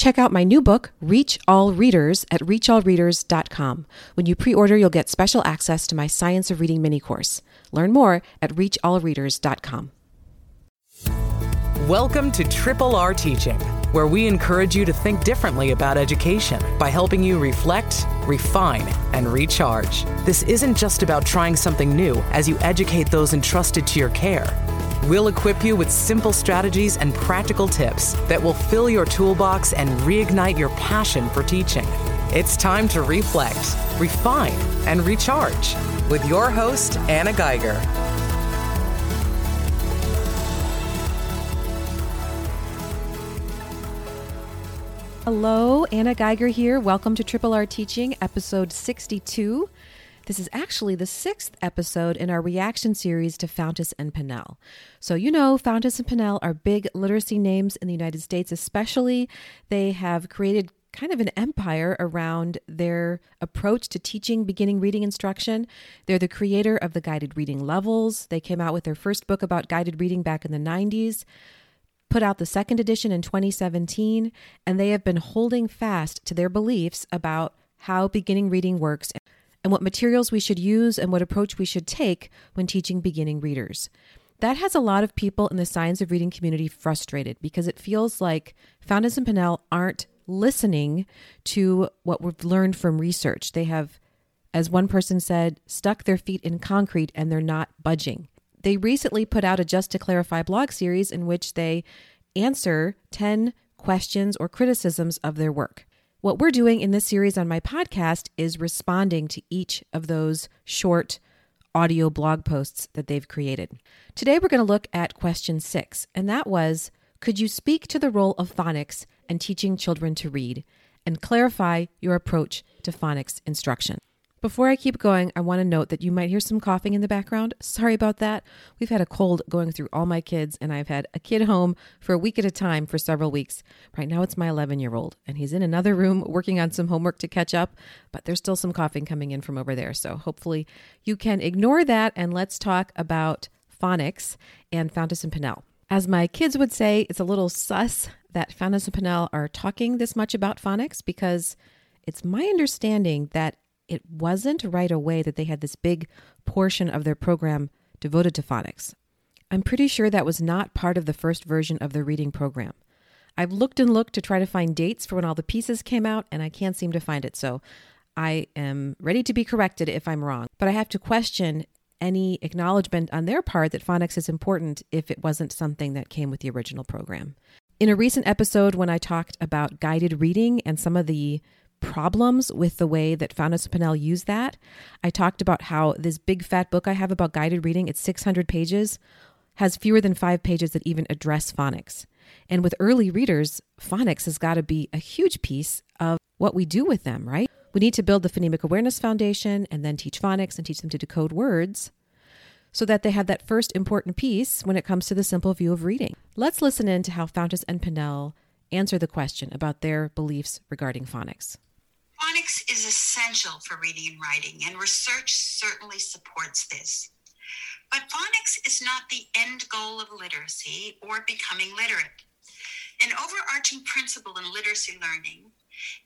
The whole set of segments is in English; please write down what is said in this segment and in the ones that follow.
Check out my new book, Reach All Readers, at reachallreaders.com. When you pre order, you'll get special access to my Science of Reading mini course. Learn more at reachallreaders.com. Welcome to Triple R Teaching, where we encourage you to think differently about education by helping you reflect, refine, and recharge. This isn't just about trying something new as you educate those entrusted to your care. We'll equip you with simple strategies and practical tips that will fill your toolbox and reignite your passion for teaching. It's time to reflect, refine, and recharge with your host, Anna Geiger. Hello, Anna Geiger here. Welcome to Triple R Teaching, episode 62. This is actually the sixth episode in our reaction series to Fountas and Pinnell. So, you know, Fountas and Pinnell are big literacy names in the United States, especially. They have created kind of an empire around their approach to teaching beginning reading instruction. They're the creator of the guided reading levels. They came out with their first book about guided reading back in the 90s put out the second edition in 2017, and they have been holding fast to their beliefs about how beginning reading works and what materials we should use and what approach we should take when teaching beginning readers. That has a lot of people in the science of reading community frustrated because it feels like Fountas and Pinnell aren't listening to what we've learned from research. They have, as one person said, stuck their feet in concrete and they're not budging. They recently put out a Just to Clarify blog series in which they answer 10 questions or criticisms of their work. What we're doing in this series on my podcast is responding to each of those short audio blog posts that they've created. Today, we're going to look at question six, and that was Could you speak to the role of phonics and teaching children to read and clarify your approach to phonics instruction? Before I keep going, I want to note that you might hear some coughing in the background. Sorry about that. We've had a cold going through all my kids, and I've had a kid home for a week at a time for several weeks. Right now, it's my 11 year old, and he's in another room working on some homework to catch up, but there's still some coughing coming in from over there. So hopefully, you can ignore that, and let's talk about phonics and Fountas and Pinnell. As my kids would say, it's a little sus that Fountas and Pinnell are talking this much about phonics because it's my understanding that it wasn't right away that they had this big portion of their program devoted to phonics. I'm pretty sure that was not part of the first version of the reading program. I've looked and looked to try to find dates for when all the pieces came out, and I can't seem to find it. So I am ready to be corrected if I'm wrong. But I have to question any acknowledgement on their part that phonics is important if it wasn't something that came with the original program. In a recent episode, when I talked about guided reading and some of the problems with the way that and Pinnell used that. I talked about how this big fat book I have about guided reading, it's 600 pages, has fewer than five pages that even address phonics. And with early readers, phonics has got to be a huge piece of what we do with them, right? We need to build the phonemic awareness foundation and then teach phonics and teach them to decode words so that they have that first important piece when it comes to the simple view of reading. Let's listen in to how Fountas and Pinnell answer the question about their beliefs regarding phonics. Phonics is essential for reading and writing, and research certainly supports this. But phonics is not the end goal of literacy or becoming literate. An overarching principle in literacy learning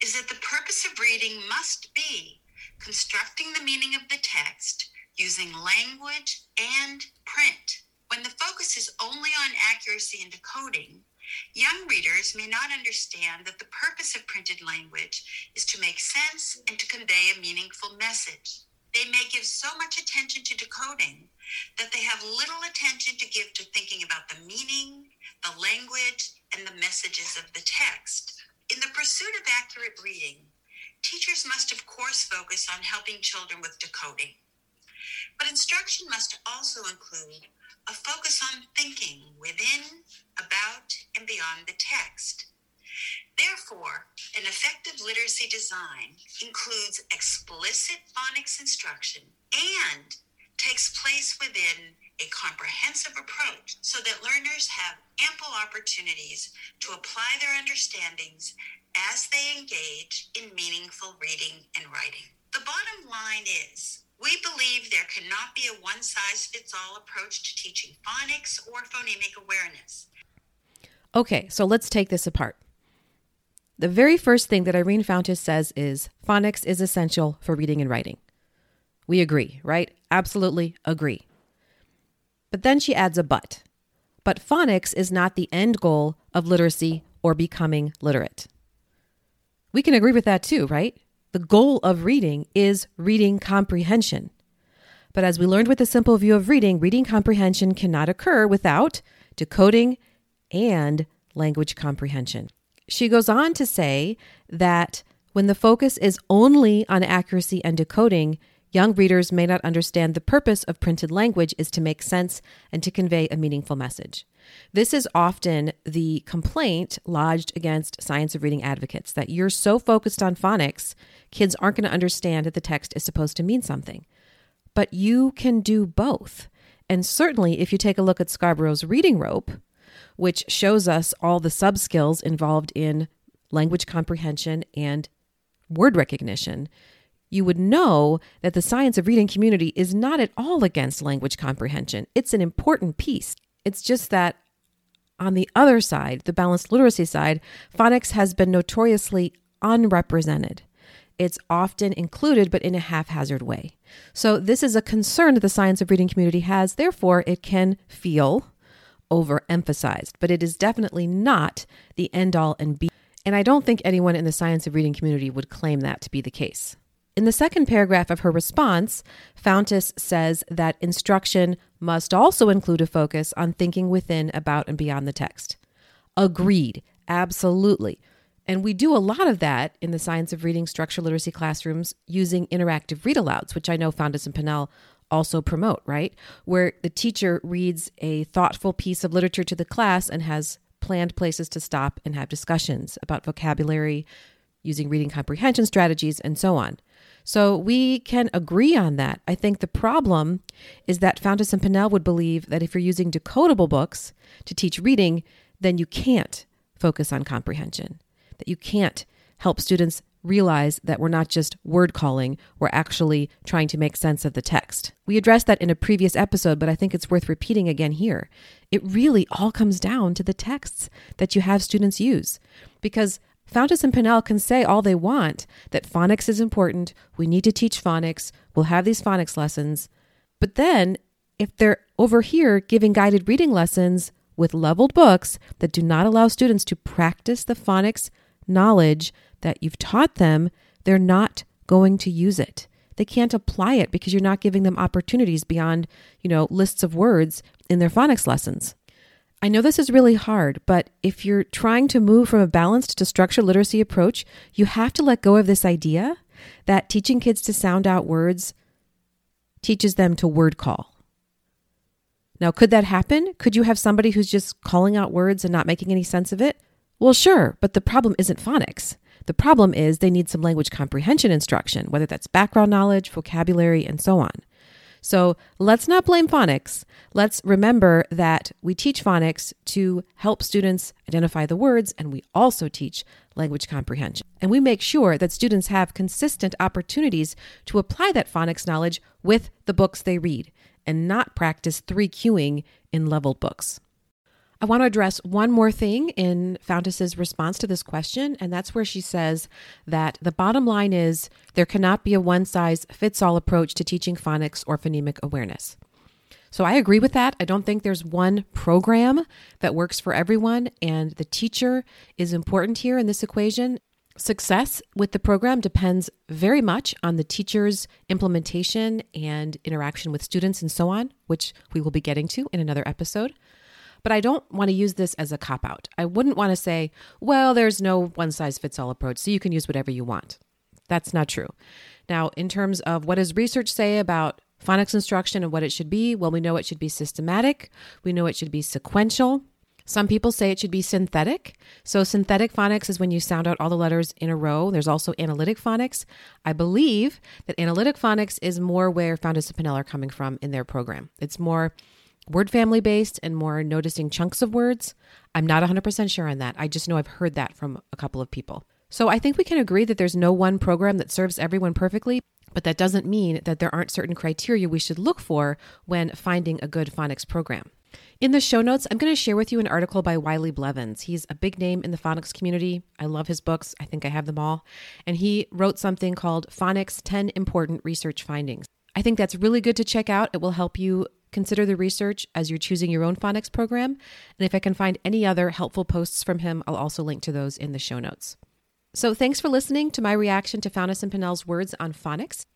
is that the purpose of reading must be constructing the meaning of the text using language and print. When the focus is only on accuracy and decoding, Young readers may not understand that the purpose of printed language is to make sense and to convey a meaningful message. They may give so much attention to decoding that they have little attention to give to thinking about the meaning, the language, and the messages of the text. In the pursuit of accurate reading, teachers must, of course, focus on helping children with decoding. But instruction must also include a focus on thinking within, about, and beyond the text. Therefore, an effective literacy design includes explicit phonics instruction and takes place within a comprehensive approach so that learners have ample opportunities to apply their understandings as they engage in meaningful reading and writing. The bottom line is we believe there cannot be a one size fits all approach to teaching phonics or phonemic awareness. Okay, so let's take this apart. the very first thing that Irene Fountas says is phonics is essential for reading and writing. We agree, right? Absolutely agree. But then she adds a but. But phonics is not the end goal of literacy or becoming literate. We can agree with that too, right? The goal of reading is reading comprehension. But as we learned with the simple view of reading, reading comprehension cannot occur without decoding and language comprehension. She goes on to say that when the focus is only on accuracy and decoding, young readers may not understand the purpose of printed language is to make sense and to convey a meaningful message. This is often the complaint lodged against science of reading advocates that you're so focused on phonics, kids aren't going to understand that the text is supposed to mean something. But you can do both. And certainly, if you take a look at Scarborough's reading rope, which shows us all the sub skills involved in language comprehension and word recognition, you would know that the science of reading community is not at all against language comprehension. It's an important piece. It's just that on the other side, the balanced literacy side, phonics has been notoriously unrepresented. It's often included, but in a haphazard way. So, this is a concern that the science of reading community has. Therefore, it can feel overemphasized, but it is definitely not the end all and be. And I don't think anyone in the science of reading community would claim that to be the case. In the second paragraph of her response, Fountas says that instruction must also include a focus on thinking within, about, and beyond the text. Agreed, absolutely. And we do a lot of that in the science of reading structure literacy classrooms using interactive read alouds, which I know Fountas and Pinnell also promote, right? Where the teacher reads a thoughtful piece of literature to the class and has planned places to stop and have discussions about vocabulary, using reading comprehension strategies, and so on. So we can agree on that. I think the problem is that Fountas and Pinnell would believe that if you're using decodable books to teach reading, then you can't focus on comprehension, that you can't help students realize that we're not just word calling, we're actually trying to make sense of the text. We addressed that in a previous episode, but I think it's worth repeating again here. It really all comes down to the texts that you have students use. Because Fountas and Pinnell can say all they want that phonics is important, we need to teach phonics, we'll have these phonics lessons. But then, if they're over here giving guided reading lessons with leveled books that do not allow students to practice the phonics knowledge that you've taught them, they're not going to use it. They can't apply it because you're not giving them opportunities beyond, you know, lists of words in their phonics lessons. I know this is really hard, but if you're trying to move from a balanced to structured literacy approach, you have to let go of this idea that teaching kids to sound out words teaches them to word call. Now, could that happen? Could you have somebody who's just calling out words and not making any sense of it? Well, sure, but the problem isn't phonics. The problem is they need some language comprehension instruction, whether that's background knowledge, vocabulary, and so on. So let's not blame phonics. Let's remember that we teach phonics to help students identify the words, and we also teach language comprehension. And we make sure that students have consistent opportunities to apply that phonics knowledge with the books they read and not practice three cueing in leveled books. I want to address one more thing in Fountas's response to this question, and that's where she says that the bottom line is there cannot be a one size fits all approach to teaching phonics or phonemic awareness. So I agree with that. I don't think there's one program that works for everyone, and the teacher is important here in this equation. Success with the program depends very much on the teacher's implementation and interaction with students and so on, which we will be getting to in another episode. But I don't want to use this as a cop out. I wouldn't want to say, well, there's no one size fits all approach, so you can use whatever you want. That's not true. Now, in terms of what does research say about phonics instruction and what it should be, well, we know it should be systematic, we know it should be sequential. Some people say it should be synthetic. So, synthetic phonics is when you sound out all the letters in a row. There's also analytic phonics. I believe that analytic phonics is more where Fountas and Pinnell are coming from in their program. It's more word family based and more noticing chunks of words. I'm not 100% sure on that. I just know I've heard that from a couple of people. So I think we can agree that there's no one program that serves everyone perfectly, but that doesn't mean that there aren't certain criteria we should look for when finding a good phonics program. In the show notes, I'm going to share with you an article by Wiley Blevins. He's a big name in the phonics community. I love his books. I think I have them all. And he wrote something called Phonics 10 Important Research Findings. I think that's really good to check out. It will help you consider the research as you're choosing your own phonics program. And if I can find any other helpful posts from him, I'll also link to those in the show notes. So thanks for listening to my reaction to Fountas and Pinnell's words on phonics.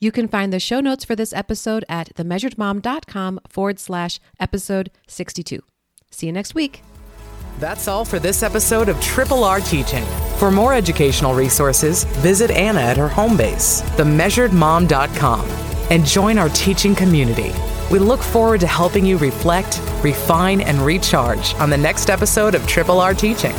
You can find the show notes for this episode at themeasuredmom.com forward slash episode 62. See you next week. That's all for this episode of Triple R Teaching. For more educational resources, visit Anna at her home base, themeasuredmom.com, and join our teaching community. We look forward to helping you reflect, refine, and recharge on the next episode of Triple R Teaching.